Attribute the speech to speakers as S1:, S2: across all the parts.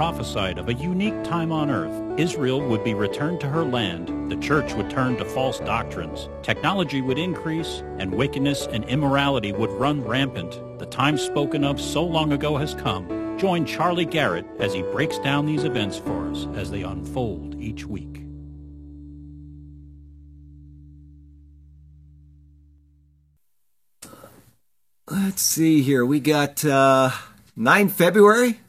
S1: Prophesied of a unique time on earth. Israel would be returned to her land, the church would turn to false doctrines, technology would increase, and wickedness and immorality would run rampant. The time spoken of so long ago has come. Join Charlie Garrett as he breaks down these events for us as they unfold each week.
S2: Let's see here. We got uh, 9 February,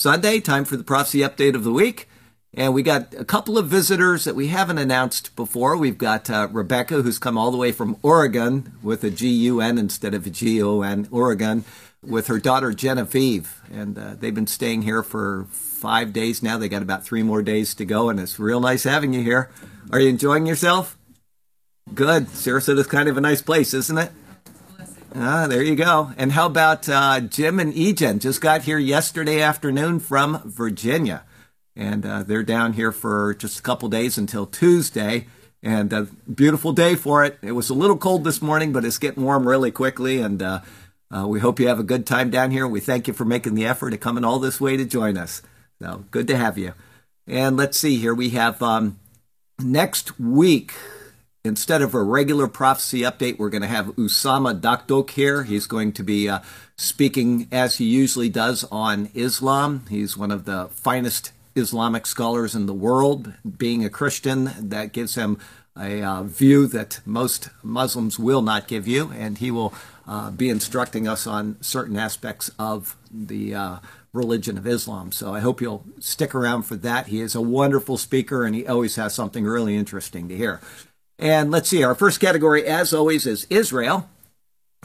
S2: Sunday, time for the prophecy update of the week. And we got a couple of visitors that we haven't announced before. We've got uh, Rebecca, who's come all the way from Oregon with a G U N instead of a G O N, Oregon, with her daughter Genevieve. And uh, they've been staying here for five days now. They got about three more days to go, and it's real nice having you here. Are you enjoying yourself? Good. Sarasota is kind of a nice place, isn't it? Ah, there you go. And how about uh, Jim and Egen? Just got here yesterday afternoon from Virginia. And uh, they're down here for just a couple days until Tuesday. And a beautiful day for it. It was a little cold this morning, but it's getting warm really quickly. And uh, uh we hope you have a good time down here. We thank you for making the effort to coming all this way to join us. So good to have you. And let's see here. We have um, next week instead of a regular prophecy update, we're going to have Usama Dakdok here. He's going to be uh, speaking as he usually does on Islam. He's one of the finest Islamic scholars in the world. Being a Christian, that gives him a uh, view that most Muslims will not give you, and he will uh, be instructing us on certain aspects of the uh, religion of Islam. So I hope you'll stick around for that. He is a wonderful speaker, and he always has something really interesting to hear. And let's see, our first category, as always, is Israel.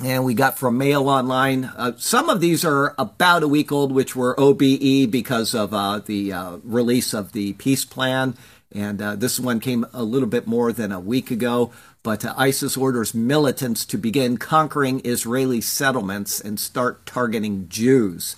S2: And we got from Mail Online. Uh, some of these are about a week old, which were OBE because of uh, the uh, release of the peace plan. And uh, this one came a little bit more than a week ago. But uh, ISIS orders militants to begin conquering Israeli settlements and start targeting Jews.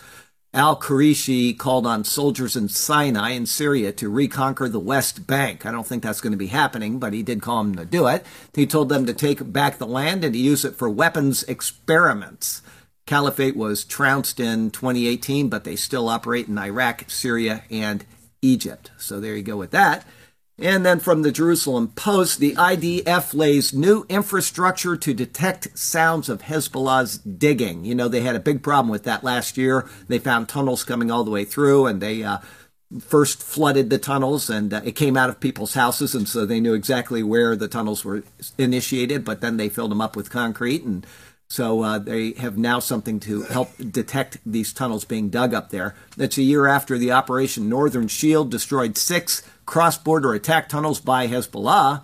S2: Al Quraishi called on soldiers in Sinai in Syria to reconquer the West Bank. I don't think that's going to be happening, but he did call them to do it. He told them to take back the land and to use it for weapons experiments. Caliphate was trounced in 2018, but they still operate in Iraq, Syria, and Egypt. So there you go with that. And then from the Jerusalem Post, the IDF lays new infrastructure to detect sounds of Hezbollah's digging. You know, they had a big problem with that last year. They found tunnels coming all the way through, and they uh, first flooded the tunnels, and uh, it came out of people's houses, and so they knew exactly where the tunnels were initiated, but then they filled them up with concrete and so uh, they have now something to help detect these tunnels being dug up there. That's a year after the Operation Northern Shield destroyed six cross border attack tunnels by Hezbollah.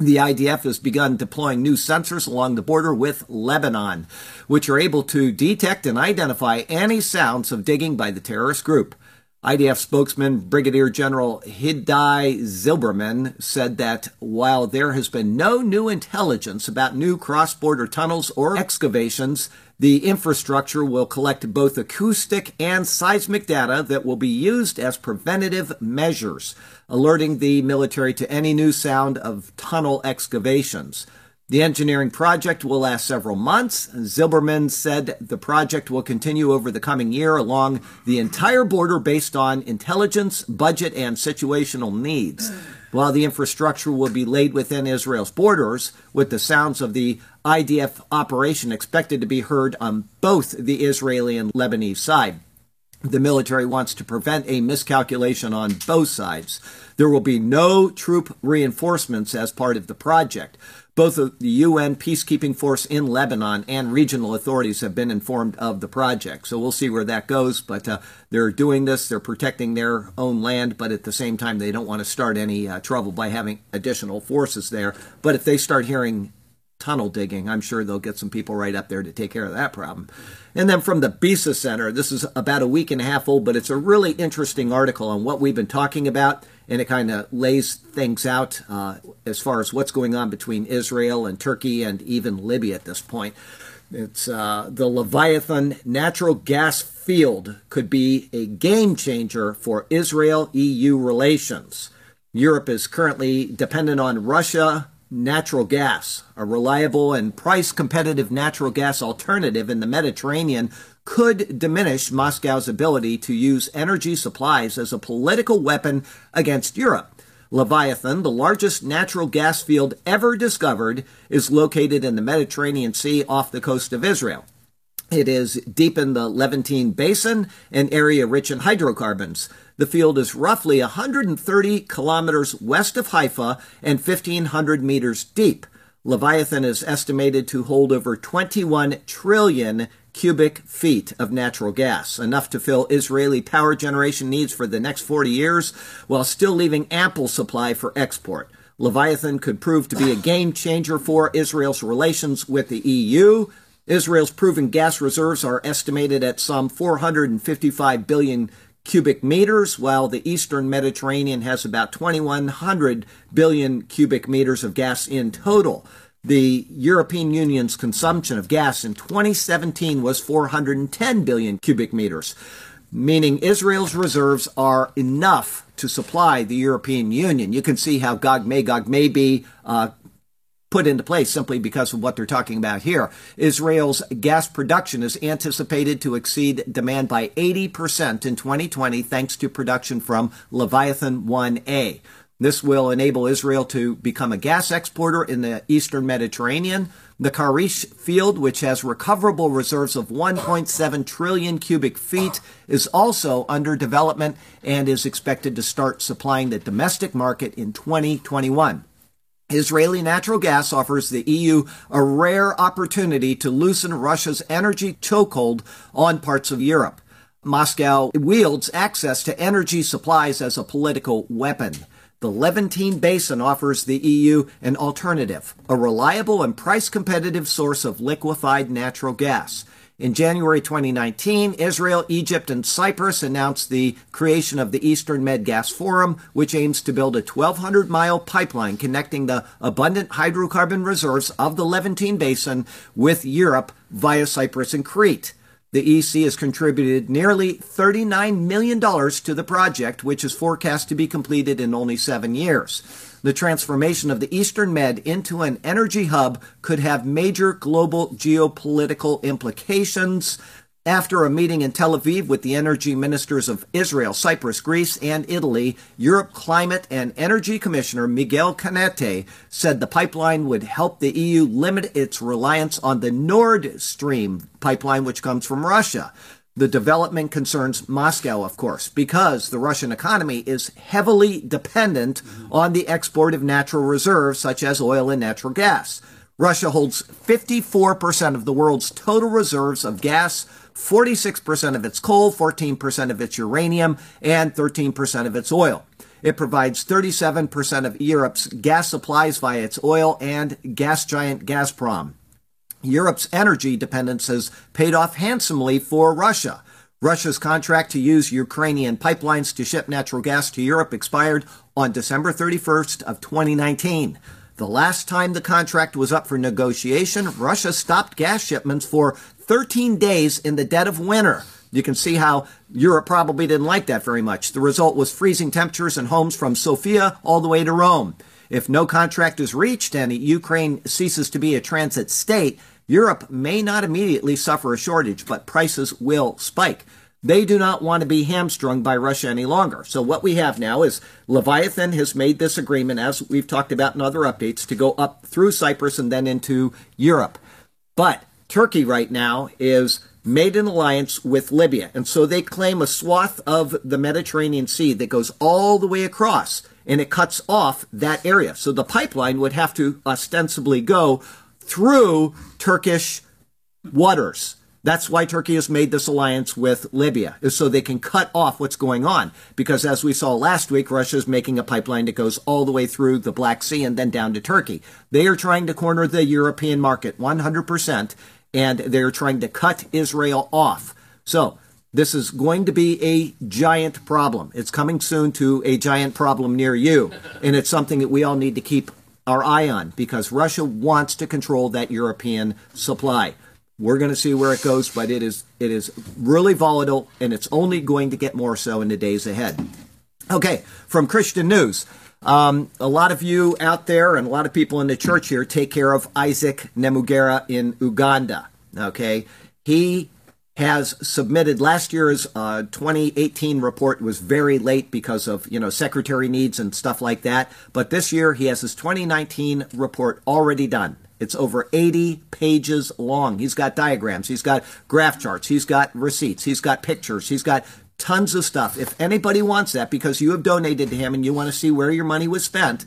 S2: The IDF has begun deploying new sensors along the border with Lebanon, which are able to detect and identify any sounds of digging by the terrorist group. IDF spokesman Brigadier General Hiddai Zilberman said that while there has been no new intelligence about new cross border tunnels or excavations, the infrastructure will collect both acoustic and seismic data that will be used as preventative measures, alerting the military to any new sound of tunnel excavations. The engineering project will last several months. Zilberman said the project will continue over the coming year along the entire border based on intelligence, budget, and situational needs. While the infrastructure will be laid within Israel's borders, with the sounds of the IDF operation expected to be heard on both the Israeli and Lebanese side. The military wants to prevent a miscalculation on both sides. There will be no troop reinforcements as part of the project. Both the UN peacekeeping force in Lebanon and regional authorities have been informed of the project. So we'll see where that goes. But uh, they're doing this, they're protecting their own land, but at the same time, they don't want to start any uh, trouble by having additional forces there. But if they start hearing tunnel digging. I'm sure they'll get some people right up there to take care of that problem. And then from the BESA Center, this is about a week and a half old, but it's a really interesting article on what we've been talking about, and it kind of lays things out uh, as far as what's going on between Israel and Turkey and even Libya at this point. It's uh, the Leviathan natural gas field could be a game changer for Israel EU relations. Europe is currently dependent on Russia, natural gas. A reliable and price competitive natural gas alternative in the Mediterranean could diminish Moscow's ability to use energy supplies as a political weapon against Europe. Leviathan, the largest natural gas field ever discovered, is located in the Mediterranean Sea off the coast of Israel. It is deep in the Levantine Basin, an area rich in hydrocarbons. The field is roughly 130 kilometers west of Haifa and 1,500 meters deep. Leviathan is estimated to hold over 21 trillion cubic feet of natural gas, enough to fill Israeli power generation needs for the next 40 years, while still leaving ample supply for export. Leviathan could prove to be a game changer for Israel's relations with the EU. Israel's proven gas reserves are estimated at some 455 billion cubic meters, while the eastern Mediterranean has about 2,100 billion cubic meters of gas in total. The European Union's consumption of gas in 2017 was 410 billion cubic meters, meaning Israel's reserves are enough to supply the European Union. You can see how Gog Magog may be uh, put into place simply because of what they're talking about here. Israel's gas production is anticipated to exceed demand by 80% in 2020 thanks to production from Leviathan 1A. This will enable Israel to become a gas exporter in the eastern Mediterranean. The Karish field, which has recoverable reserves of 1.7 trillion cubic feet, is also under development and is expected to start supplying the domestic market in 2021. Israeli natural gas offers the EU a rare opportunity to loosen Russia's energy chokehold on parts of Europe. Moscow wields access to energy supplies as a political weapon. The Levantine Basin offers the EU an alternative, a reliable and price competitive source of liquefied natural gas. In January 2019, Israel, Egypt, and Cyprus announced the creation of the Eastern Med Gas Forum, which aims to build a 1,200 mile pipeline connecting the abundant hydrocarbon reserves of the Levantine Basin with Europe via Cyprus and Crete. The EC has contributed nearly $39 million to the project, which is forecast to be completed in only seven years. The transformation of the Eastern Med into an energy hub could have major global geopolitical implications. After a meeting in Tel Aviv with the energy ministers of Israel, Cyprus, Greece, and Italy, Europe Climate and Energy Commissioner Miguel Canete said the pipeline would help the EU limit its reliance on the Nord Stream pipeline, which comes from Russia. The development concerns Moscow, of course, because the Russian economy is heavily dependent mm-hmm. on the export of natural reserves such as oil and natural gas. Russia holds 54% of the world's total reserves of gas, 46% of its coal, 14% of its uranium, and 13% of its oil. It provides 37% of Europe's gas supplies via its oil and gas giant Gazprom. Europe's energy dependence has paid off handsomely for Russia. Russia's contract to use Ukrainian pipelines to ship natural gas to Europe expired on December 31st of 2019. The last time the contract was up for negotiation, Russia stopped gas shipments for 13 days in the dead of winter. You can see how Europe probably didn't like that very much. The result was freezing temperatures in homes from Sofia all the way to Rome. If no contract is reached and Ukraine ceases to be a transit state, Europe may not immediately suffer a shortage, but prices will spike. They do not want to be hamstrung by Russia any longer. So what we have now is Leviathan has made this agreement, as we've talked about in other updates, to go up through Cyprus and then into Europe. But Turkey right now is made an alliance with Libya. And so they claim a swath of the Mediterranean Sea that goes all the way across and it cuts off that area. So the pipeline would have to ostensibly go through Turkish waters. That's why Turkey has made this alliance with Libya, is so they can cut off what's going on. Because as we saw last week, Russia is making a pipeline that goes all the way through the Black Sea and then down to Turkey. They are trying to corner the European market 100%, and they're trying to cut Israel off. So this is going to be a giant problem. It's coming soon to a giant problem near you. And it's something that we all need to keep our eye on because Russia wants to control that European supply. We're going to see where it goes, but it is it is really volatile and it's only going to get more so in the days ahead. Okay, from Christian News. Um, a lot of you out there and a lot of people in the church here take care of Isaac Nemugera in Uganda. Okay, he has submitted last year's uh, 2018 report was very late because of you know secretary needs and stuff like that. But this year he has his 2019 report already done. It's over 80 pages long. He's got diagrams, he's got graph charts, he's got receipts, he's got pictures, he's got tons of stuff. If anybody wants that because you have donated to him and you want to see where your money was spent,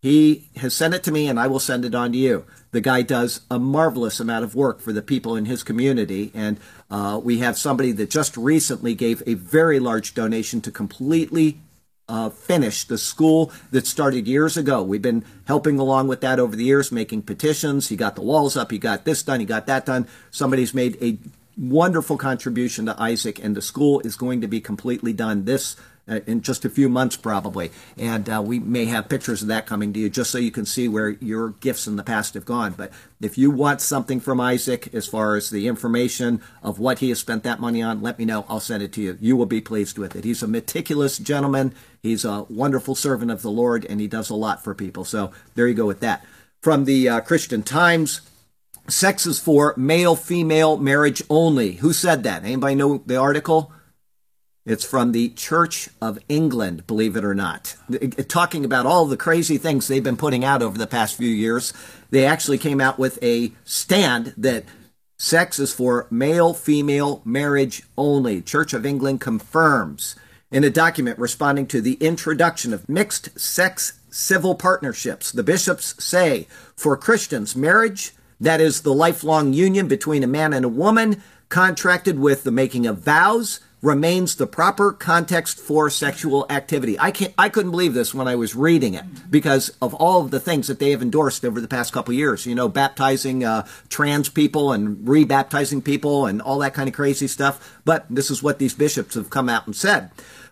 S2: he has sent it to me and I will send it on to you. The guy does a marvelous amount of work for the people in his community. And uh, we have somebody that just recently gave a very large donation to completely uh, finish the school that started years ago. We've been helping along with that over the years, making petitions. He got the walls up, he got this done, he got that done. Somebody's made a wonderful contribution to Isaac, and the school is going to be completely done this uh, in just a few months, probably. And uh, we may have pictures of that coming to you just so you can see where your gifts in the past have gone. But if you want something from Isaac as far as the information of what he has spent that money on, let me know. I'll send it to you. You will be pleased with it. He's a meticulous gentleman. He's a wonderful servant of the Lord, and he does a lot for people. So there you go with that. From the uh, Christian Times, sex is for male female marriage only. Who said that? Anybody know the article? It's from the Church of England, believe it or not. Talking about all the crazy things they've been putting out over the past few years, they actually came out with a stand that sex is for male female marriage only. Church of England confirms in a document responding to the introduction of mixed sex civil partnerships. The bishops say for Christians, marriage, that is the lifelong union between a man and a woman, contracted with the making of vows, remains the proper context for sexual activity. I can't I couldn't believe this when I was reading it because of all of the things that they have endorsed over the past couple years. You know, baptizing uh, trans people and rebaptizing people and all that kind of crazy stuff. But this is what these bishops have come out and said.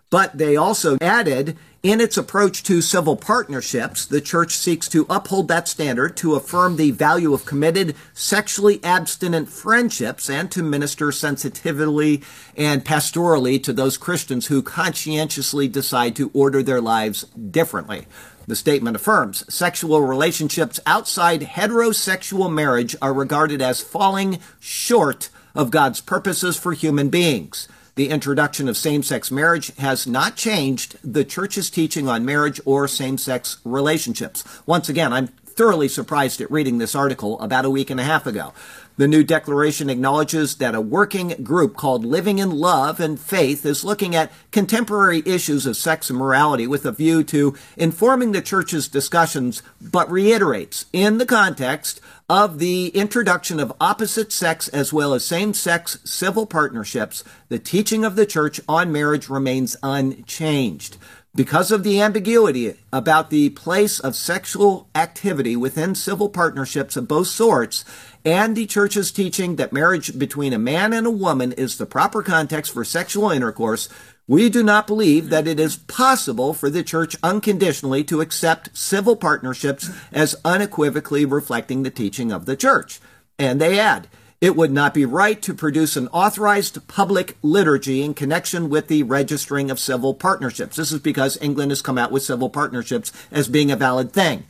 S2: But they also added in its approach to civil partnerships, the church seeks to uphold that standard, to affirm the value of committed, sexually abstinent friendships, and to minister sensitively and pastorally to those Christians who conscientiously decide to order their lives differently. The statement affirms sexual relationships outside heterosexual marriage are regarded as falling short of God's purposes for human beings the introduction of same sex marriage has not changed the church's teaching on marriage or same sex relationships. Once again, I'm thoroughly surprised at reading this article about a week and a half ago. The new declaration acknowledges that a working group called Living in Love and Faith is looking at contemporary issues of sex and morality with a view to informing the church's discussions, but reiterates in the context of the introduction of opposite sex as well as same sex civil partnerships, the teaching of the church on marriage remains unchanged. Because of the ambiguity about the place of sexual activity within civil partnerships of both sorts, and the church's teaching that marriage between a man and a woman is the proper context for sexual intercourse, we do not believe that it is possible for the church unconditionally to accept civil partnerships as unequivocally reflecting the teaching of the church. And they add, it would not be right to produce an authorized public liturgy in connection with the registering of civil partnerships. This is because England has come out with civil partnerships as being a valid thing.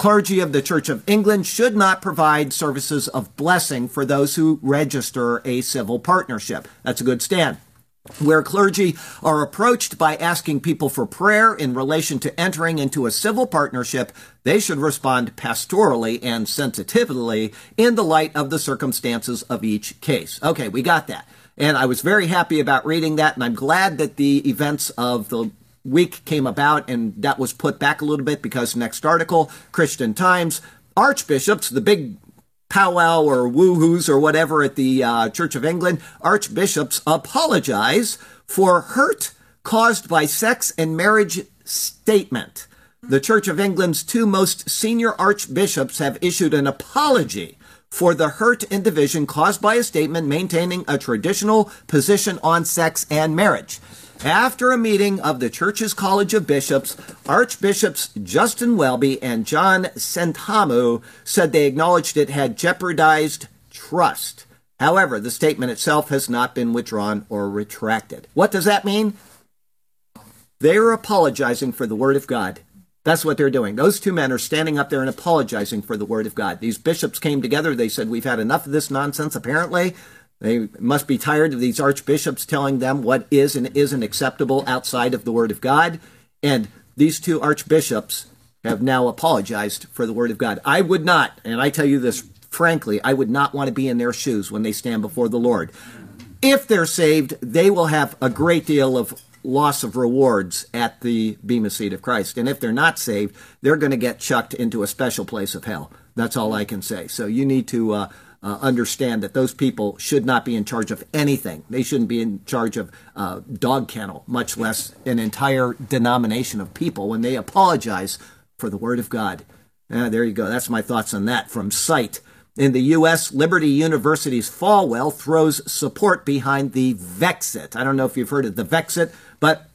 S2: Clergy of the Church of England should not provide services of blessing for those who register a civil partnership. That's a good stand where clergy are approached by asking people for prayer in relation to entering into a civil partnership, they should respond pastorally and sensitively in the light of the circumstances of each case. Okay, we got that. And I was very happy about reading that, and I'm glad that the events of the week came about and that was put back a little bit because next article, Christian Times, archbishops, the big powwow or woohoos or whatever at the uh, Church of England, archbishops apologize for hurt caused by sex and marriage statement. The Church of England's two most senior archbishops have issued an apology for the hurt and division caused by a statement maintaining a traditional position on sex and marriage. After a meeting of the Church's College of Bishops, Archbishops Justin Welby and John Sentamu said they acknowledged it had jeopardized trust. However, the statement itself has not been withdrawn or retracted. What does that mean? They are apologizing for the Word of God. That's what they're doing. Those two men are standing up there and apologizing for the Word of God. These bishops came together. They said, We've had enough of this nonsense, apparently. They must be tired of these archbishops telling them what is and isn't acceptable outside of the Word of God. And these two archbishops have now apologized for the Word of God. I would not, and I tell you this frankly, I would not want to be in their shoes when they stand before the Lord. If they're saved, they will have a great deal of loss of rewards at the Bema seat of Christ. And if they're not saved, they're going to get chucked into a special place of hell. That's all I can say. So you need to uh, uh, understand that those people should not be in charge of anything. They shouldn't be in charge of uh, dog kennel, much less an entire denomination of people when they apologize for the Word of God. There you go. That's my thoughts on that from Sight. In the U.S., Liberty University's Falwell throws support behind the Vexit. I don't know if you've heard of the Vexit, but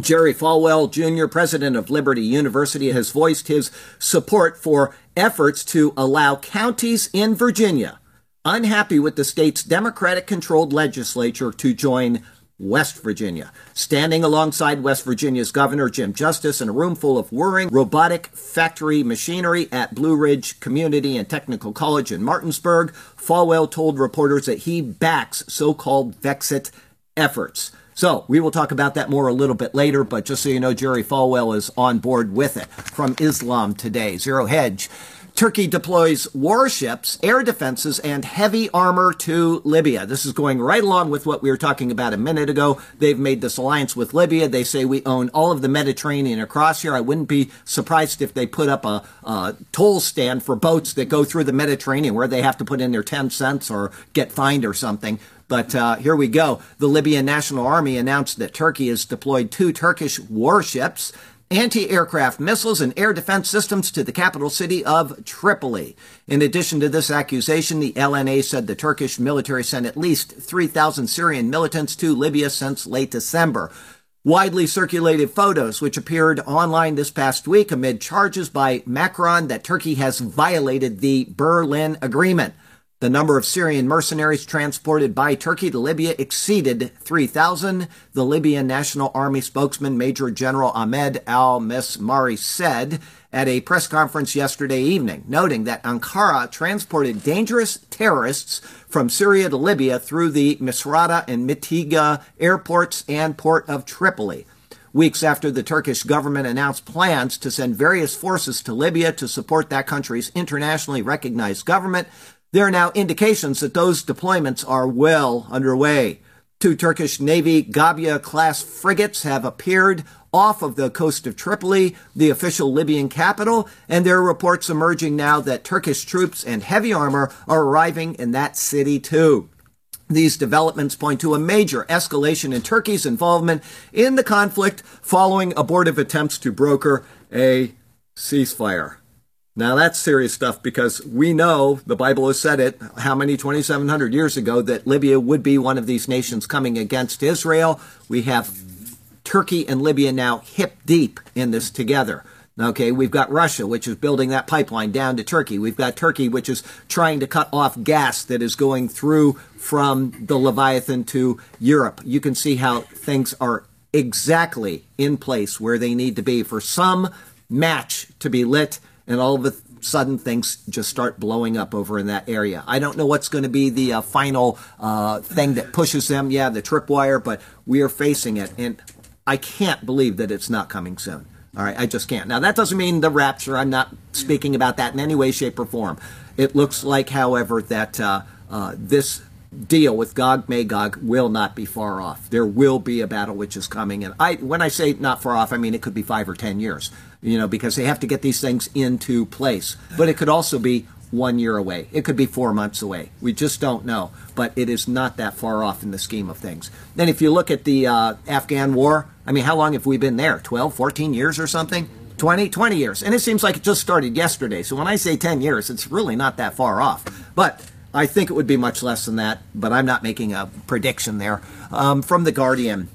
S2: Jerry Falwell, Jr., president of Liberty University, has voiced his support for efforts to allow counties in Virginia unhappy with the state's Democratic controlled legislature to join West Virginia. Standing alongside West Virginia's Governor Jim Justice in a room full of whirring robotic factory machinery at Blue Ridge Community and Technical College in Martinsburg, Falwell told reporters that he backs so called Vexit efforts. So we will talk about that more a little bit later, but just so you know, Jerry Falwell is on board with it. From Islam Today, Zero Hedge. Turkey deploys warships, air defenses, and heavy armor to Libya. This is going right along with what we were talking about a minute ago. They've made this alliance with Libya. They say we own all of the Mediterranean across here. I wouldn't be surprised if they put up a, a toll stand for boats that go through the Mediterranean where they have to put in their 10 cents or get fined or something. But uh, here we go. The Libyan National Army announced that Turkey has deployed two Turkish warships anti aircraft missiles and air defense systems to the capital city of Tripoli. In addition to this accusation, the LNA said the Turkish military sent at least 3,000 Syrian militants to Libya since late December. Widely circulated photos, which appeared online this past week amid charges by Macron that Turkey has violated the Berlin Agreement. The number of Syrian mercenaries transported by Turkey to Libya exceeded 3,000. The Libyan National Army spokesman, Major General Ahmed al Mesmari, said at a press conference yesterday evening, noting that Ankara transported dangerous terrorists from Syria to Libya through the Misrata and Mitiga airports and port of Tripoli. Weeks after the Turkish government announced plans to send various forces to Libya to support that country's internationally recognized government, there are now indications that those deployments are well underway. Two Turkish Navy Gabya class frigates have appeared off of the coast of Tripoli, the official Libyan capital, and there are reports emerging now that Turkish troops and heavy armor are arriving in that city too. These developments point to a major escalation in Turkey's involvement in the conflict following abortive attempts to broker a ceasefire. Now that's serious stuff because we know the Bible has said it how many 2700 years ago that Libya would be one of these nations coming against Israel. We have Turkey and Libya now hip deep in this together. Okay, we've got Russia, which is building that pipeline down to Turkey. We've got Turkey, which is trying to cut off gas that is going through from the Leviathan to Europe. You can see how things are exactly in place where they need to be for some match to be lit and all of a sudden things just start blowing up over in that area. I don't know what's going to be the uh, final uh, thing that pushes them. Yeah, the tripwire, but we are facing it, and I can't believe that it's not coming soon. All right, I just can't. Now, that doesn't mean the rapture. I'm not speaking about that in any way, shape, or form. It looks like, however, that uh, uh this deal with Gog Magog will not be far off. There will be a battle which is coming, and I when I say not far off, I mean it could be five or ten years. You know, because they have to get these things into place. But it could also be one year away. It could be four months away. We just don't know. But it is not that far off in the scheme of things. Then if you look at the uh, Afghan war, I mean, how long have we been there? 12, 14 years or something? 20, 20 years. And it seems like it just started yesterday. So when I say 10 years, it's really not that far off. But I think it would be much less than that, but I'm not making a prediction there. Um, from The Guardian,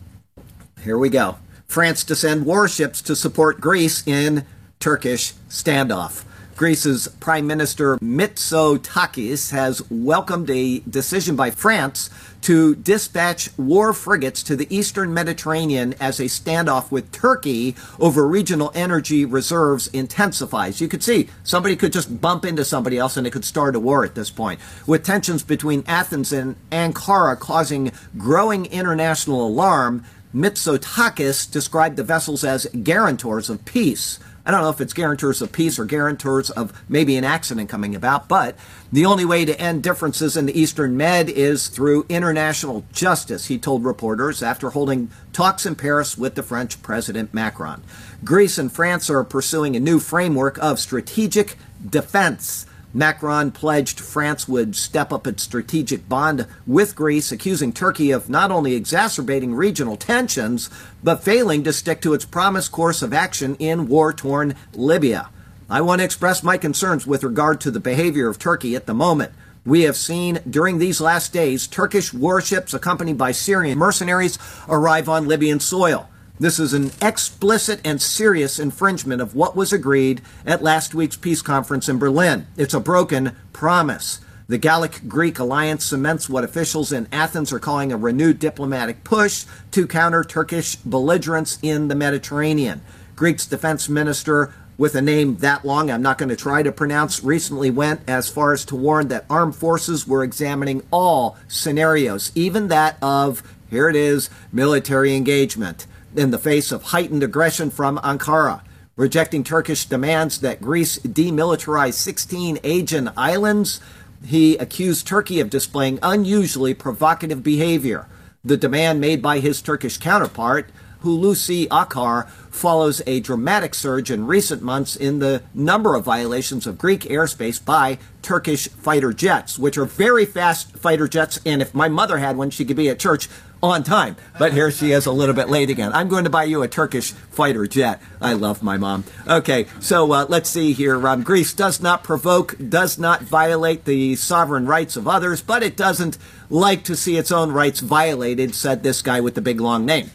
S2: here we go. France to send warships to support Greece in Turkish standoff. Greece's Prime Minister Mitsotakis has welcomed a decision by France to dispatch war frigates to the eastern Mediterranean as a standoff with Turkey over regional energy reserves intensifies. You could see somebody could just bump into somebody else and it could start a war at this point. With tensions between Athens and Ankara causing growing international alarm, Mitsotakis described the vessels as guarantors of peace. I don't know if it's guarantors of peace or guarantors of maybe an accident coming about, but the only way to end differences in the Eastern Med is through international justice, he told reporters after holding talks in Paris with the French President Macron. Greece and France are pursuing a new framework of strategic defense Macron pledged France would step up its strategic bond with Greece, accusing Turkey of not only exacerbating regional tensions, but failing to stick to its promised course of action in war torn Libya. I want to express my concerns with regard to the behavior of Turkey at the moment. We have seen during these last days Turkish warships accompanied by Syrian mercenaries arrive on Libyan soil. This is an explicit and serious infringement of what was agreed at last week's peace conference in Berlin. It's a broken promise. The Gallic Greek alliance cements what officials in Athens are calling a renewed diplomatic push to counter Turkish belligerence in the Mediterranean. Greek's defense minister, with a name that long I'm not going to try to pronounce, recently went as far as to warn that armed forces were examining all scenarios, even that of, here it is, military engagement in the face of heightened aggression from Ankara, rejecting Turkish demands that Greece demilitarize 16 Aegean islands. He accused Turkey of displaying unusually provocative behavior. The demand made by his Turkish counterpart, Hulusi Akar, follows a dramatic surge in recent months in the number of violations of Greek airspace by Turkish fighter jets, which are very fast fighter jets. And if my mother had one, she could be at church on time. But here she is a little bit late again. I'm going to buy you a Turkish fighter jet. I love my mom. Okay, so uh, let's see here. Um, Greece does not provoke, does not violate the sovereign rights of others, but it doesn't like to see its own rights violated, said this guy with the big long name.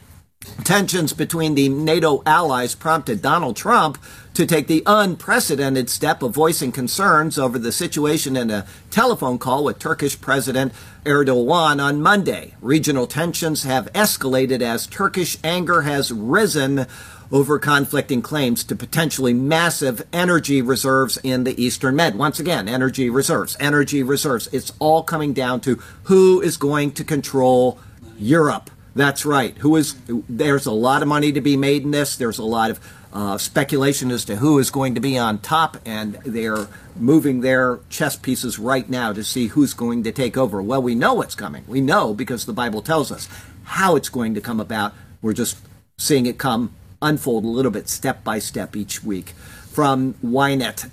S2: Tensions between the NATO allies prompted Donald Trump to take the unprecedented step of voicing concerns over the situation in a telephone call with Turkish President Erdogan on Monday. Regional tensions have escalated as Turkish anger has risen over conflicting claims to potentially massive energy reserves in the Eastern Med. Once again, energy reserves, energy reserves. It's all coming down to who is going to control Europe. That's right. Who is? There's a lot of money to be made in this. There's a lot of uh, speculation as to who is going to be on top, and they're moving their chess pieces right now to see who's going to take over. Well, we know what's coming. We know because the Bible tells us how it's going to come about. We're just seeing it come unfold a little bit step by step each week. From Ynet,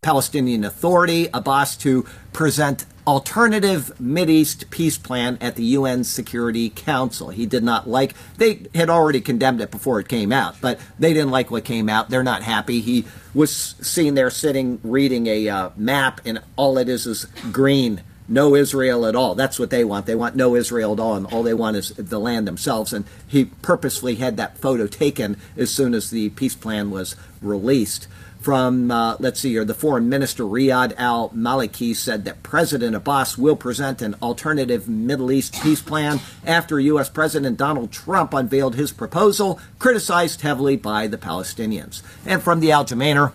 S2: Palestinian Authority, Abbas to present alternative East peace plan at the UN Security Council. He did not like, they had already condemned it before it came out, but they didn't like what came out. They're not happy. He was seen there sitting reading a uh, map, and all it is is green. No Israel at all. That's what they want. They want no Israel at all, and all they want is the land themselves. And he purposely had that photo taken as soon as the peace plan was released from, uh, let's see here, the foreign minister Riyad al Maliki said that President Abbas will present an alternative Middle East peace plan after U.S. President Donald Trump unveiled his proposal, criticized heavily by the Palestinians. And from the Algemeiner,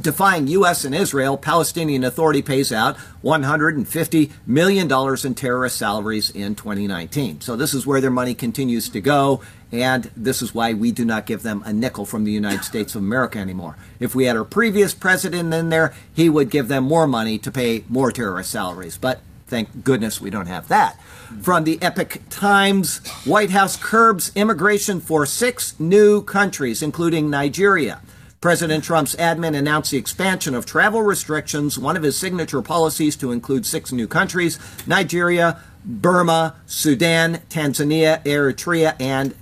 S2: defying U.S. and Israel, Palestinian Authority pays out $150 million in terrorist salaries in 2019. So this is where their money continues to go, and this is why we do not give them a nickel from the United States of America anymore. If we had our previous president in there, he would give them more money to pay more terrorist salaries. But thank goodness we don't have that. From the Epoch Times, White House curbs immigration for six new countries, including Nigeria. President Trump's admin announced the expansion of travel restrictions, one of his signature policies to include six new countries Nigeria, Burma, Sudan, Tanzania, Eritrea, and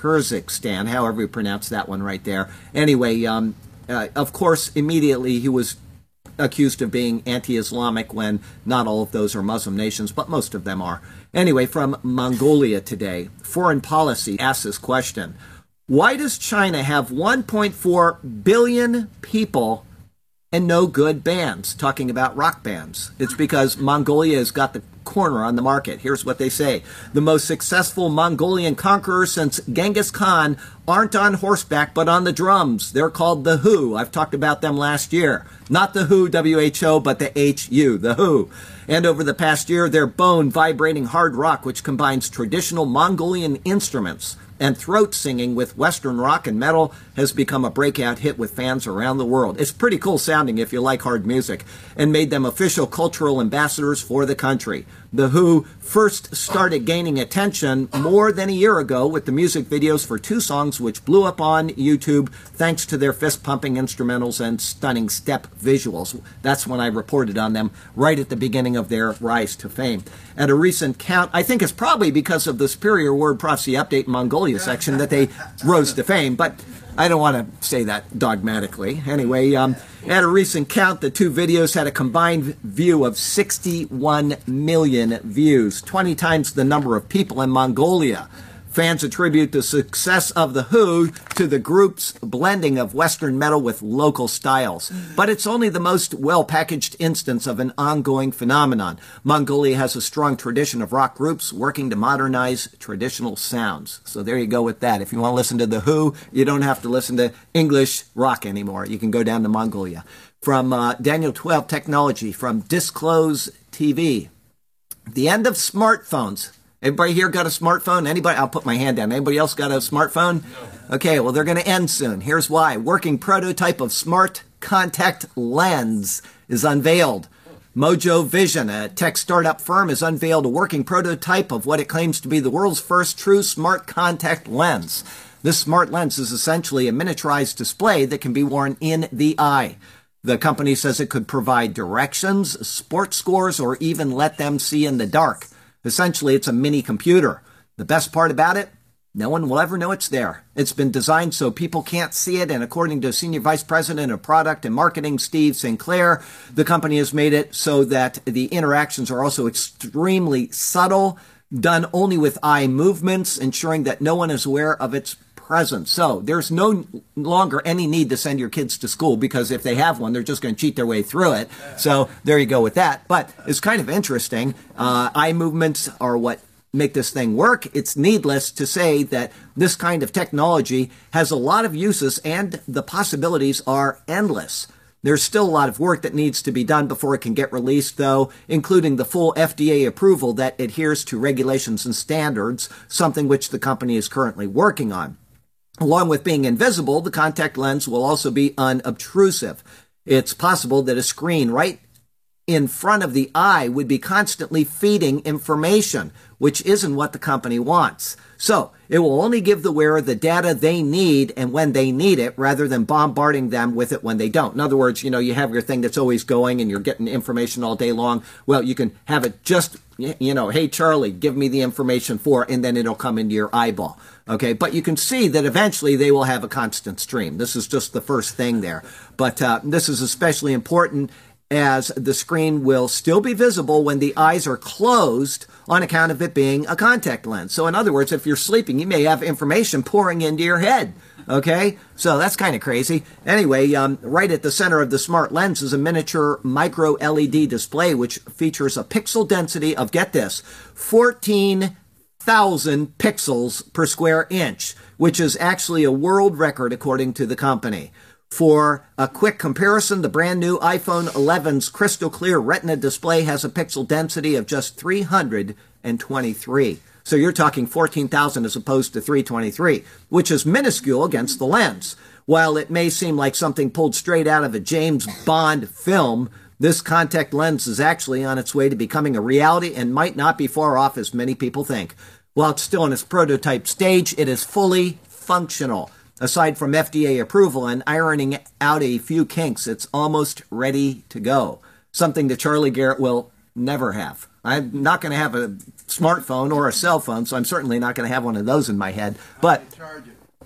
S2: Kyrgyzstan, however you pronounce that one right there. Anyway, um, uh, of course, immediately he was accused of being anti Islamic when not all of those are Muslim nations, but most of them are. Anyway, from Mongolia today, Foreign Policy asks this question why does China have 1.4 billion people and no good bands, talking about rock bands. It's because Mongolia has got the corner on the market. Here's what they say The most successful Mongolian conqueror since Genghis Khan aren't on horseback but on the drums. They're called the HU. I've talked about them last year. Not the Who, W H O, but the H U, the HU. And over the past year, their bone vibrating hard rock, which combines traditional Mongolian instruments and throat singing with Western rock and metal has become a breakout hit with fans around the world. It's pretty cool sounding if you like hard music, and made them official cultural ambassadors for the country. The HU first started gaining attention more than a year ago with the music videos for two songs which blew up on YouTube thanks to their fist pumping instrumentals and stunning steppe visuals. That's when I reported on them right at the beginning of their rise to fame. At a recent count, I think it's probably because of the Superior Word Prophecy Update Mongolia section that they rose to fame, but I don't want to say that dogmatically. Anyway, um, at a recent count, the two videos had a combined view of 61 million views, 20 times the number of people in Mongolia. Fans attribute the success of The HU to the group's blending of Western metal with local styles. But it's only the most well packaged instance of an ongoing phenomenon. Mongolia has a strong tradition of rock groups working to modernize traditional sounds. So there you go with that. If you want to listen to The HU, you don't have to listen to English rock anymore. You can go down to Mongolia. From uh, Daniel 12 Technology, from Disclose TV. The end of smartphones. Everybody here got a smartphone? Anybody? I'll put my hand down. Anybody else got a smartphone? No. Okay, well, they're going to end soon. Here's why. Working prototype of smart contact lens is unveiled. Mojo Vision, a tech startup firm, has unveiled a working prototype of what it claims to be the world's first true smart contact lens. This smart lens is essentially a miniaturized display that can be worn in the eye. The company says it could provide directions, sports scores, or even let them see in the dark. Essentially, it's a mini computer. The best part about it, no one will ever know it's there. It's been designed so people can't see it, and according to Senior Vice President of Product and Marketing Steve Sinclair, the company has made it so that the interactions are also extremely subtle, done only with eye movements, ensuring that no one is aware of its presence. So there's no longer any need to send your kids to school because if they have one, they're just going to cheat their way through it. So there you go with that. But it's kind of interesting. Uh, eye movements are what make this thing work. It's needless to say that this kind of technology has a lot of uses and the possibilities are endless. There's still a lot of work that needs to be done before it can get released, though, including the full FDA approval that adheres to regulations and standards, something which the company is currently working on. Along with being invisible, the contact lens will also be unobtrusive. It's possible that a screen right in front of the eye would be constantly feeding information, which isn't what the company wants. So it will only give the wearer the data they need and when they need it rather than bombarding them with it when they don't. In other words, you know, you have your thing that's always going and you're getting information all day long. Well, you can have it just, you know, hey, Charlie, give me the information for, and then it'll come into your eyeball. Okay, but you can see that eventually they will have a constant stream. This is just the first thing there. But uh, this is especially important as the screen will still be visible when the eyes are closed on account of it being a contact lens. So, in other words, if you're sleeping, you may have information pouring into your head. Okay, so that's kind of crazy. Anyway, um, right at the center of the smart lens is a miniature micro LED display which features a pixel density of, get this, 14 thousand pixels per square inch, which is actually a world record according to the company. For a quick comparison, the brand new iPhone 11's crystal clear Retina display has a pixel density of just 323. So you're talking 14,000 as opposed to 323, which is minuscule against the lens. While it may seem like something pulled straight out of a James Bond film, this contact lens is actually on its way to becoming a reality and might not be far off as many people think. While it's still in its prototype stage, it is fully functional. Aside from FDA approval and ironing out a few kinks, it's almost ready to go. Something that Charlie Garrett will never have. I'm not going to have a smartphone or a cell phone, so I'm certainly not going to have one of those in my head. But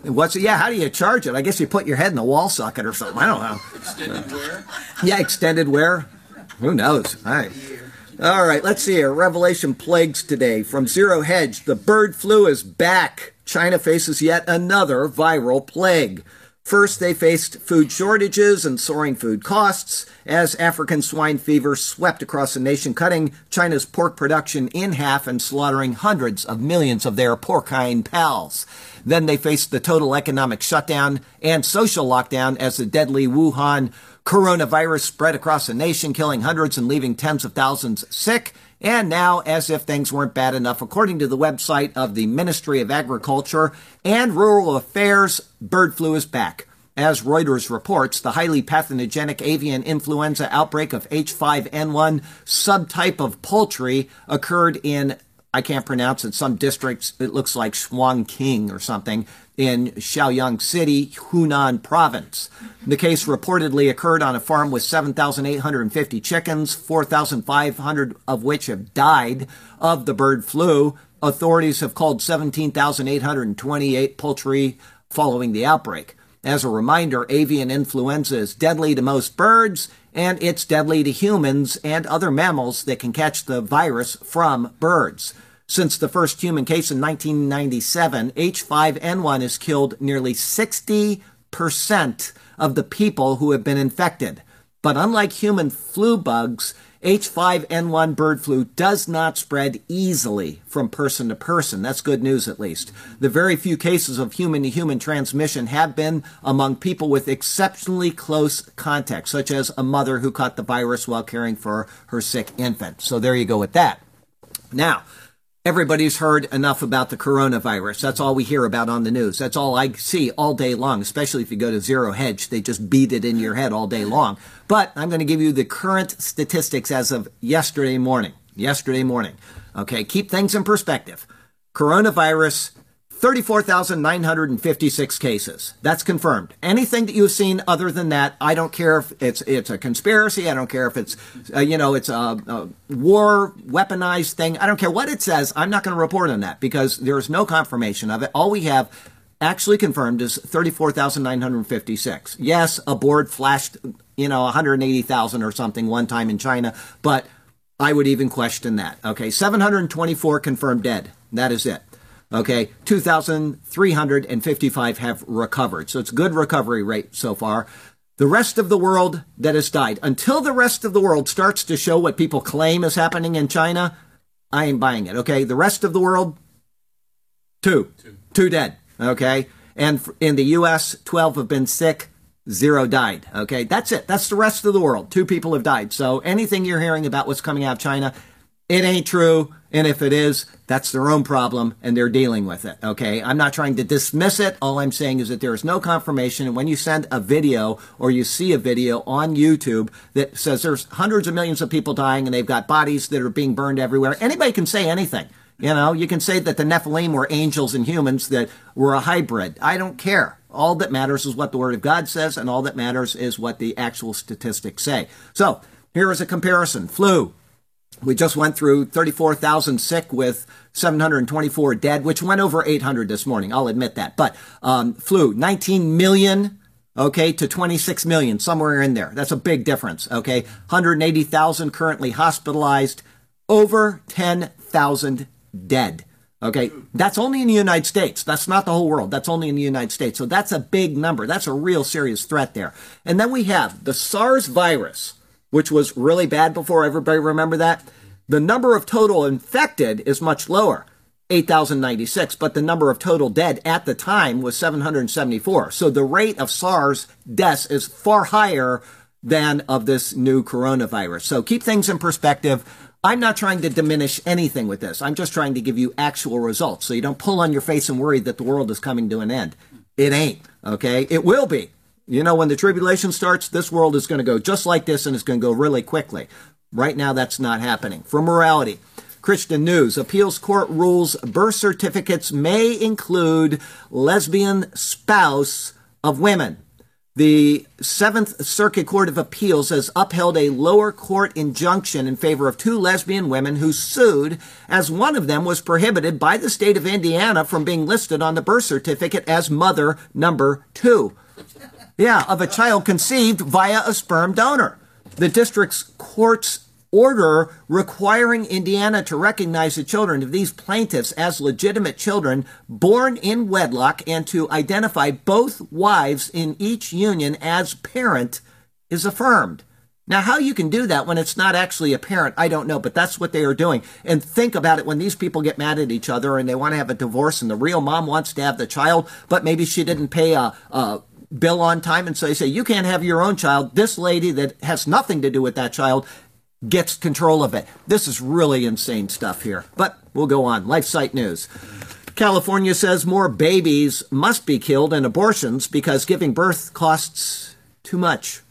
S2: what's it? Yeah, how do you charge it? I guess you put your head in the wall socket or something. I don't know.
S3: Extended wear.
S2: Yeah, extended wear. Who knows? All right. All right, let's see here. Revelation plagues today from Zero Hedge. The bird flu is back. China faces yet another viral plague. First, they faced food shortages and soaring food costs as African swine fever swept across the nation, cutting China's pork production in half and slaughtering hundreds of millions of their porcine pals. Then they faced the total economic shutdown and social lockdown as the deadly Wuhan coronavirus spread across the nation, killing hundreds and leaving tens of thousands sick. And now, as if things weren't bad enough, according to the website of the Ministry of Agriculture and Rural Affairs, bird flu is back. As Reuters reports, the highly pathogenic avian influenza outbreak of H5N1 subtype of poultry occurred in I can't pronounce it. Some districts, it looks like King or something in Shaoyang City, Hunan province. The case reportedly occurred on a farm with 7,850 chickens, 4,500 of which have died of the bird flu. Authorities have called 17,828 poultry following the outbreak. As a reminder, avian influenza is deadly to most birds, and it's deadly to humans and other mammals that can catch the virus from birds. Since the first human case in 1997, H5N1 has killed nearly 60% of the people who have been infected. But unlike human flu bugs, H5N1 bird flu does not spread easily from person to person. That's good news, at least. The very few cases of human to human transmission have been among people with exceptionally close contact, such as a mother who caught the virus while caring for her sick infant. So there you go with that. Now, Everybody's heard enough about the coronavirus. That's all we hear about on the news. That's all I see all day long, especially if you go to Zero Hedge. They just beat it in your head all day long. But I'm going to give you the current statistics as of yesterday morning. Yesterday morning. Okay, keep things in perspective. Coronavirus 34,956 cases. That's confirmed. Anything that you've seen other than that, I don't care if it's it's a conspiracy. I don't care if it's uh, you know it's a, a, war weaponized thing. I don't care what it says. I'm not going to report on that because there is no confirmation of it. All we have actually confirmed is 34,956. Yes, a board flashed you know 180,000 or something one time in China, but I would even question that. Okay, 724 confirmed dead. That is it. Okay, 2,355 have recovered. So it's good recovery rate so far. The rest of the world that has died, until the rest of the world starts to show what people claim is happening in China, I ain't buying it. Okay, the rest of the world, two, two, two dead. Okay, and in the U.S., 12 have been sick, zero died. Okay, that's it. That's the rest of the world. Two people have died. So anything you're hearing about what's coming out of China, it ain't true. And if it is, that's their own problem and they're dealing with it. Okay. I'm not trying to dismiss it. All I'm saying is that there is no confirmation. And when you send a video or you see a video on YouTube that says there's hundreds of millions of people dying and they've got bodies that are being burned everywhere, anybody can say anything. You know, you can say that the Nephilim were angels and humans that were a hybrid. I don't care. All that matters is what the Word of God says, and all that matters is what the actual statistics say. So, here is a comparison. Flu, we just went through 34,000 sick with 724 dead, which went over 800 this morning. I'll admit that. But um, flu, 19 million, okay, to 26 million, somewhere in there. That's a big difference, okay? 180,000 currently hospitalized, over 10,000 dead. Okay, that's only in the United States. That's not the whole world. That's only in the United States. So that's a big number. That's a real serious threat there. And then we have the SARS virus which was really bad before. Everybody remember that? The number of total infected is much lower, 8,096, but the number of total dead at the time was 774. So the rate of SARS deaths is far higher than of this new coronavirus. So keep things in perspective. I'm not trying to diminish anything with this. I'm just trying to give you actual results so you don't pull on your face and worry that the world is coming to an end. It ain't, okay? It will be. You know, when the tribulation starts, this world is going to go just like this and it's going to go really quickly. Right now, that's not happening. For morality, Christian News Appeals Court rules birth certificates may include lesbian spouse of women. The Seventh Circuit Court of Appeals has upheld a lower court injunction in favor of two lesbian women who sued, as one of them was prohibited by the state of Indiana from being listed on the birth certificate as mother number two. Yeah, of a child conceived via a sperm donor. The district's court's order requiring Indiana to recognize the children of these plaintiffs as legitimate children born in wedlock and to identify both wives in each union as parent is affirmed. Now, how you can do that when it's not actually a parent, I don't know, but that's what they are doing. And think about it when these people get mad at each other and they want to have a divorce and the real mom wants to have the child, but maybe she didn't pay a, a bill on time. And so they say, you can't have your own child. This lady that has nothing to do with that child gets control of it. This is really insane stuff here. But we'll go on. LifeSite News. California says more babies must be killed in abortions because giving birth costs too much.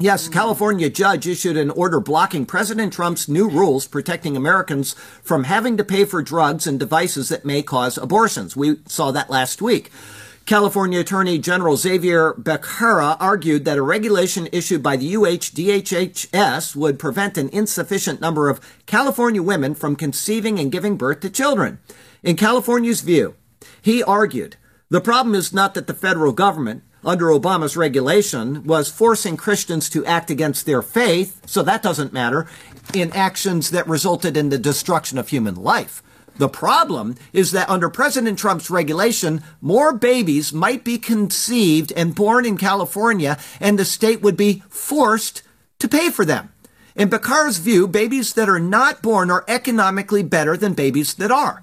S2: Yes, California judge issued an order blocking President Trump's new rules protecting Americans from having to pay for drugs and devices that may cause abortions. We saw that last week. California Attorney General Xavier Becerra argued that a regulation issued by the UHDHHS would prevent an insufficient number of California women from conceiving and giving birth to children. In California's view, he argued the problem is not that the federal government, under Obama's regulation, was forcing Christians to act against their faith, so that doesn't matter, in actions that resulted in the destruction of human life. The problem is that under President Trump's regulation, more babies might be conceived and born in California, and the state would be forced to pay for them. In Becerra's view, babies that are not born are economically better than babies that are.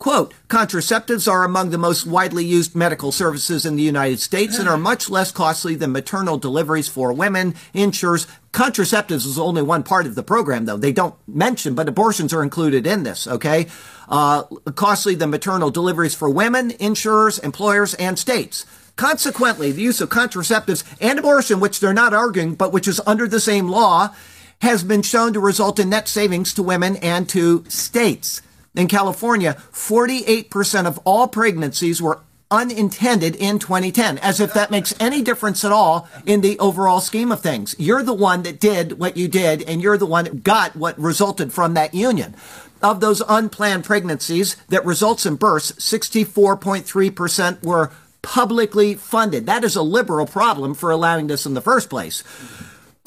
S2: Quote, contraceptives are among the most widely used medical services in the United States and are much less costly than maternal deliveries for women, ensures contraceptives is only one part of the program though. They don't mention, but abortions are included in this, okay? Uh, costly than maternal deliveries for women, insurers, employers, and states. Consequently, the use of contraceptives and abortion, which they're not arguing, but which is under the same law, has been shown to result in net savings to women and to states. In California, 48% of all pregnancies were unintended in 2010, as if that makes any difference at all in the overall scheme of things. You're the one that did what you did, and you're the one that got what resulted from that union. Of those unplanned pregnancies that results in births, 64.3% were publicly funded. That is a liberal problem for allowing this in the first place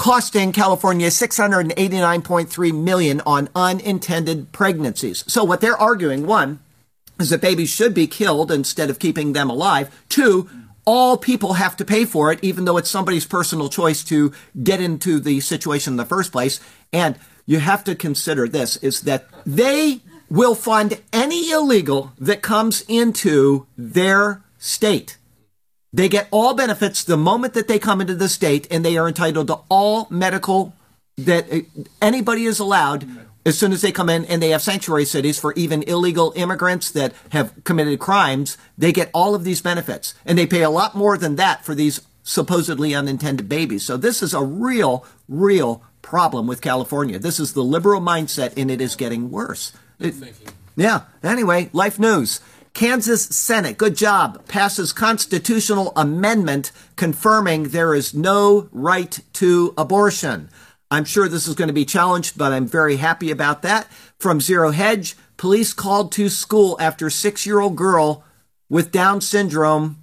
S2: costing California 689.3 million on unintended pregnancies. So what they're arguing, one, is that babies should be killed instead of keeping them alive. Two, all people have to pay for it, even though it's somebody's personal choice to get into the situation in the first place. And you have to consider this is that they will fund any illegal that comes into their state. They get all benefits the moment that they come into the state, and they are entitled to all medical that uh, anybody is allowed as soon as they come in and they have sanctuary cities for even illegal immigrants that have committed crimes, they get all of these benefits. And they pay a lot more than that for these supposedly unintended babies. So this is a real, real problem with California. This is the liberal mindset and it is getting worse. It, yeah. Anyway, life news. Kansas Senate, good job, passes constitutional amendment confirming there is no right to abortion. I'm sure this is going to be challenged, but I'm very happy about that. From Zero Hedge, police called to school after six year old girl with Down syndrome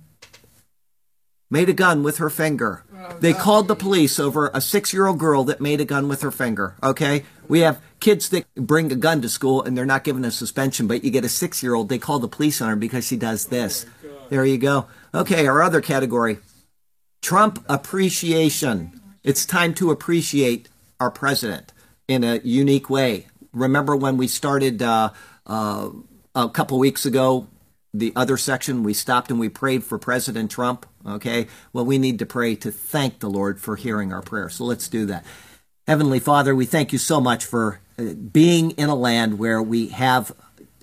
S2: made a gun with her finger. They called the police over a six year old girl that made a gun with her finger. Okay? We have kids that bring a gun to school and they're not given a suspension, but you get a six year old, they call the police on her because she does this. There you go. Okay, our other category Trump appreciation. It's time to appreciate our president in a unique way. Remember when we started uh, uh, a couple weeks ago, the other section, we stopped and we prayed for President Trump? Okay, well, we need to pray to thank the Lord for hearing our prayer. So let's do that. Heavenly Father, we thank you so much for uh, being in a land where we have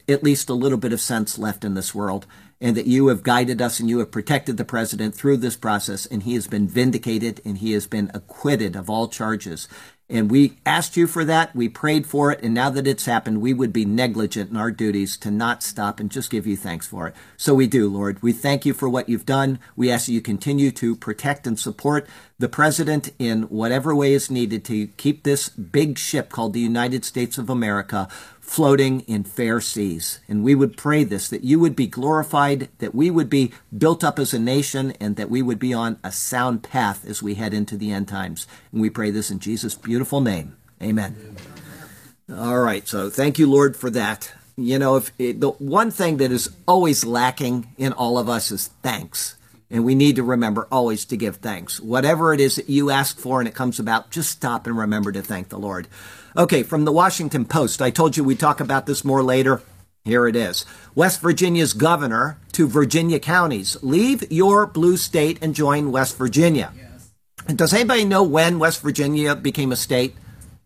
S2: at least a little bit of sense left in this world, and that you have guided us and you have protected the president through this process, and he has been vindicated and he has been acquitted of all charges. And we asked you for that. We prayed for it. And now that it's happened, we would be negligent in our duties to not stop and just give you thanks for it. So we do, Lord. We thank you for what you've done. We ask that you continue to protect and support the president in whatever way is needed to keep this big ship called the United States of America floating in fair seas. And we would pray this that you would be glorified, that we would be built up as a nation, and that we would be on a sound path as we head into the end times. And we pray this in Jesus' beautiful name. Amen. All right. So thank you, Lord, for that. You know, if it, the one thing that is always lacking in all of us is thanks. And we need to remember always to give thanks. Whatever it is that you ask for and it comes about, just stop and remember to thank the Lord. Okay, from the Washington Post, I told you we'd talk about this more later. Here it is. West Virginia's governor to Virginia counties. Leave your blue state and join West Virginia. Yes. And does anybody know when West Virginia became a state?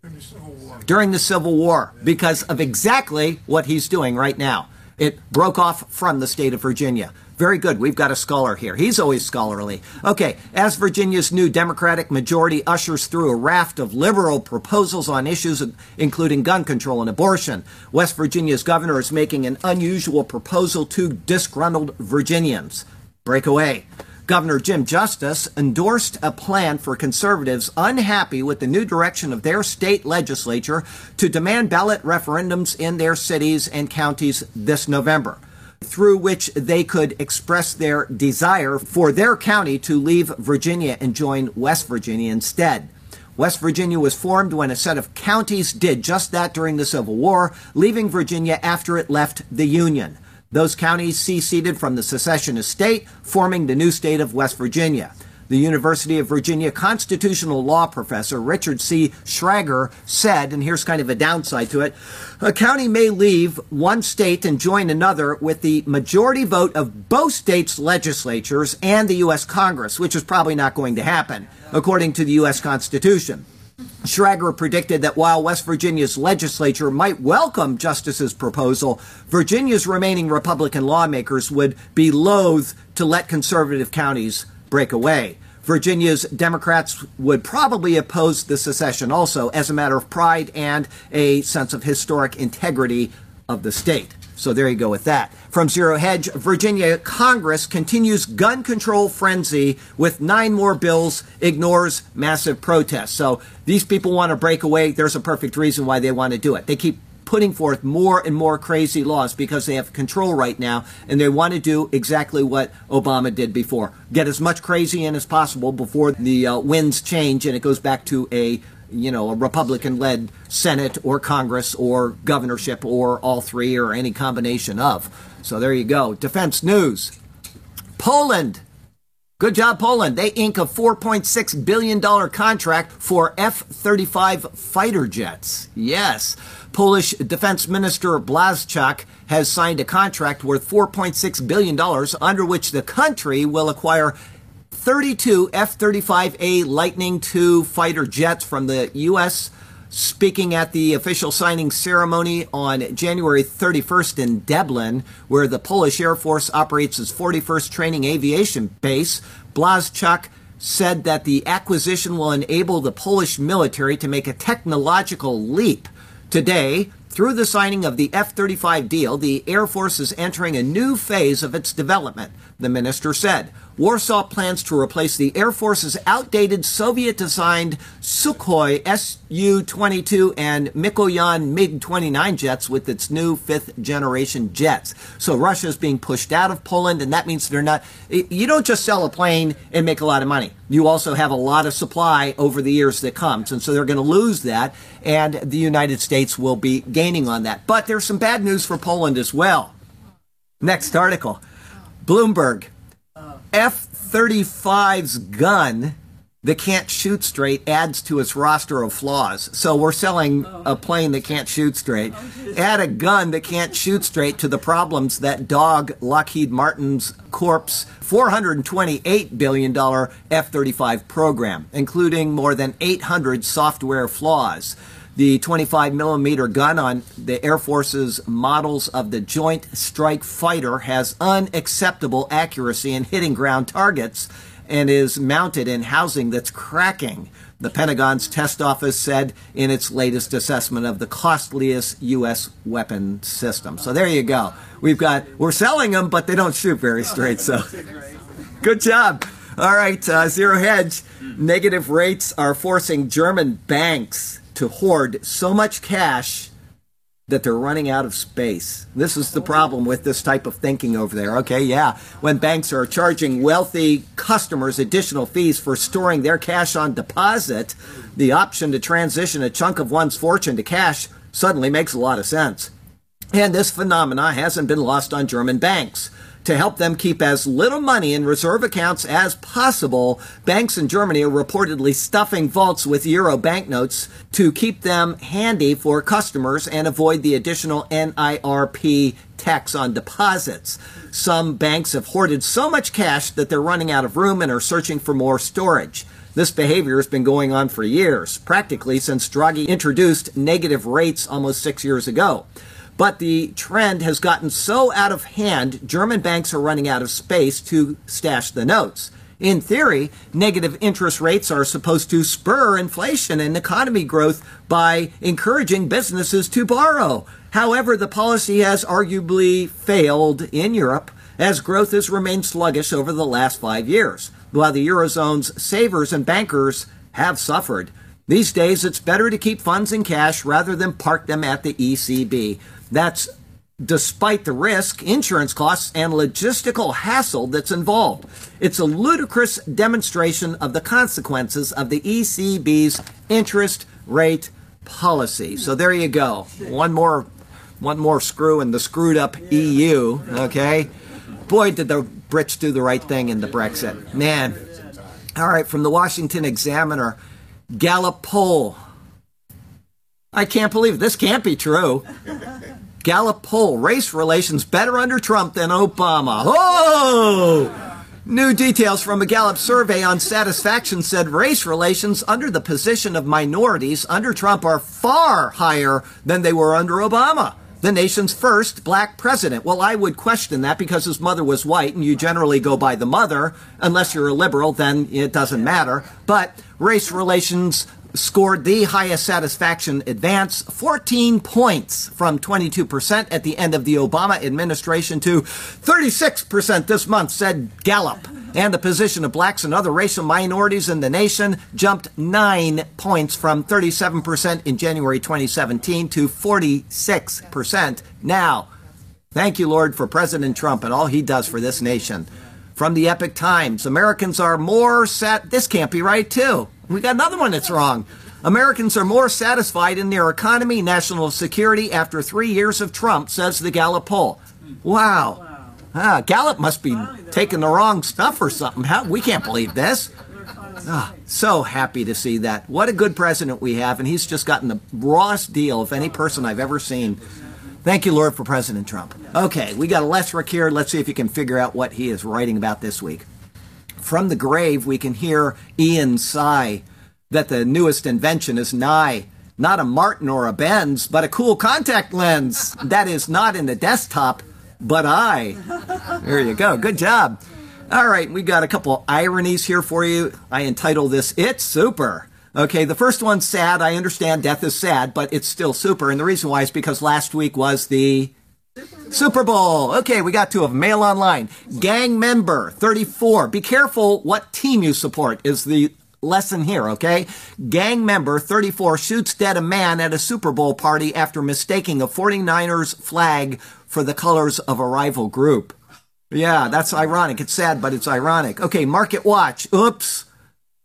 S3: During the Civil War.
S2: During the Civil War, because of exactly what he's doing right now. It broke off from the state of Virginia. Very good. We've got a scholar here. He's always scholarly. Okay, as Virginia's new Democratic majority ushers through a raft of liberal proposals on issues including gun control and abortion, West Virginia's governor is making an unusual proposal to disgruntled Virginians. Break away. Governor Jim Justice endorsed a plan for conservatives unhappy with the new direction of their state legislature to demand ballot referendums in their cities and counties this November through which they could express their desire for their county to leave Virginia and join West Virginia instead. West Virginia was formed when a set of counties did just that during the Civil War, leaving Virginia after it left the Union. Those counties seceded from the secessionist state, forming the new state of West Virginia. The University of Virginia constitutional law professor Richard C. Schragger said, and here's kind of a downside to it a county may leave one state and join another with the majority vote of both states' legislatures and the U.S. Congress, which is probably not going to happen, according to the U.S. Constitution. Schragger predicted that while West Virginia's legislature might welcome Justice's proposal, Virginia's remaining Republican lawmakers would be loath to let conservative counties break away. Virginia's Democrats would probably oppose the secession also as a matter of pride and a sense of historic integrity of the state. So there you go with that. From Zero Hedge, Virginia Congress continues gun control frenzy with nine more bills, ignores massive protests. So these people want to break away. There's a perfect reason why they want to do it. They keep putting forth more and more crazy laws because they have control right now and they want to do exactly what Obama did before. Get as much crazy in as possible before the uh, winds change and it goes back to a you know, a Republican led Senate or Congress or governorship or all three or any combination of. So there you go. Defense news. Poland Good job, Poland. They ink a $4.6 billion contract for F 35 fighter jets. Yes. Polish Defense Minister Blaszczak has signed a contract worth $4.6 billion, under which the country will acquire 32 F 35A Lightning II fighter jets from the U.S speaking at the official signing ceremony on January 31st in Dęblin, where the Polish Air Force operates its 41st Training Aviation Base. Blaszczak said that the acquisition will enable the Polish military to make a technological leap. Today, through the signing of the F 35 deal, the Air Force is entering a new phase of its development, the minister said. Warsaw plans to replace the Air Force's outdated Soviet designed Sukhoi Su 22 and Mikoyan MiG 29 jets with its new fifth generation jets. So Russia is being pushed out of Poland, and that means they're not. You don't just sell a plane and make a lot of money. You also have a lot of supply over the years that comes, and so they're going to lose that, and the United States will be gaining on that. But there's some bad news for Poland as well. Next article Bloomberg. F 35's gun that can't shoot straight adds to its roster of flaws. So we're selling a plane that can't shoot straight. Add a gun that can't shoot straight to the problems that dog Lockheed Martin's Corp's $428 billion F 35 program, including more than 800 software flaws. The 25 millimeter gun on the Air Force's models of the Joint Strike Fighter has unacceptable accuracy in hitting ground targets and is mounted in housing that's cracking. The Pentagon's test office said in its latest assessment of the costliest U.S. weapon system. So there you go. We've got, we're selling them, but they don't shoot very straight. So good job. All right, uh, Zero Hedge. Negative rates are forcing German banks to hoard so much cash that they're running out of space. This is the problem with this type of thinking over there. Okay, yeah. When banks are charging wealthy customers additional fees for storing their cash on deposit, the option to transition a chunk of one's fortune to cash suddenly makes a lot of sense. And this phenomena hasn't been lost on German banks. To help them keep as little money in reserve accounts as possible, banks in Germany are reportedly stuffing vaults with euro banknotes to keep them handy for customers and avoid the additional NIRP tax on deposits. Some banks have hoarded so much cash that they're running out of room and are searching for more storage. This behavior has been going on for years, practically since Draghi introduced negative rates almost six years ago. But the trend has gotten so out of hand, German banks are running out of space to stash the notes. In theory, negative interest rates are supposed to spur inflation and economy growth by encouraging businesses to borrow. However, the policy has arguably failed in Europe as growth has remained sluggish over the last five years, while the Eurozone's savers and bankers have suffered. These days, it's better to keep funds in cash rather than park them at the ECB. That's despite the risk, insurance costs, and logistical hassle that's involved. It's a ludicrous demonstration of the consequences of the ECB's interest rate policy. So there you go. One more one more screw in the screwed up EU, okay? Boy, did the Brits do the right thing in the Brexit. Man. All right, from the Washington Examiner, Gallup poll. I can't believe it. this can't be true. Gallup poll, race relations better under Trump than Obama. Oh! New details from a Gallup survey on satisfaction said race relations under the position of minorities under Trump are far higher than they were under Obama, the nation's first black president. Well, I would question that because his mother was white, and you generally go by the mother. Unless you're a liberal, then it doesn't matter. But race relations scored the highest satisfaction advance, 14 points from 22% at the end of the Obama administration to 36% this month, said Gallup. And the position of blacks and other racial minorities in the nation jumped nine points from 37% in January 2017 to 46% now. Thank you, Lord, for President Trump and all he does for this nation. From the Epoch Times, Americans are more sat. This can't be right, too. We got another one that's wrong. Americans are more satisfied in their economy, national security after three years of Trump, says the Gallup poll. Wow. Ah, Gallup must be taking the wrong stuff or something. How, we can't believe this. Ah, so happy to see that. What a good president we have, and he's just gotten the rawest deal of any person I've ever seen. Thank you, Lord, for President Trump. Okay, we got a Lesrick here. Let's see if you can figure out what he is writing about this week. From the grave, we can hear Ian sigh that the newest invention is nigh. Not a Martin or a Benz, but a cool contact lens. That is not in the desktop, but I. There you go. Good job. All right, we got a couple ironies here for you. I entitle this It's Super. Okay, the first one's sad. I understand death is sad, but it's still super. And the reason why is because last week was the Super Bowl. Okay, we got two of them. Mail online. Gang member 34. Be careful what team you support is the lesson here, okay? Gang member 34 shoots dead a man at a Super Bowl party after mistaking a 49ers flag for the colors of a rival group. Yeah, that's ironic. It's sad, but it's ironic. Okay, Market Watch. Oops.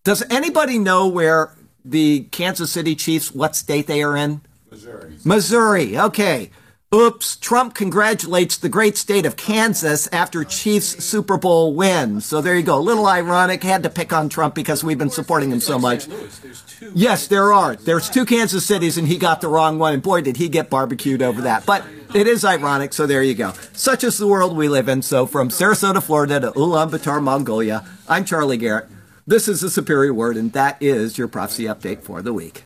S2: Does anybody know where the Kansas City Chiefs, what state they are in?
S3: Missouri.
S2: Missouri. Okay. Oops, Trump congratulates the great state of Kansas after Chiefs Super Bowl win. So there you go. A little ironic. Had to pick on Trump because we've been supporting him so much. Yes, there are. There's two Kansas cities and he got the wrong one. And boy, did he get barbecued over that. But it is ironic. So there you go. Such is the world we live in. So from Sarasota, Florida to Ulaanbaatar, Mongolia, I'm Charlie Garrett. This is the Superior Word and that is your prophecy update for the week.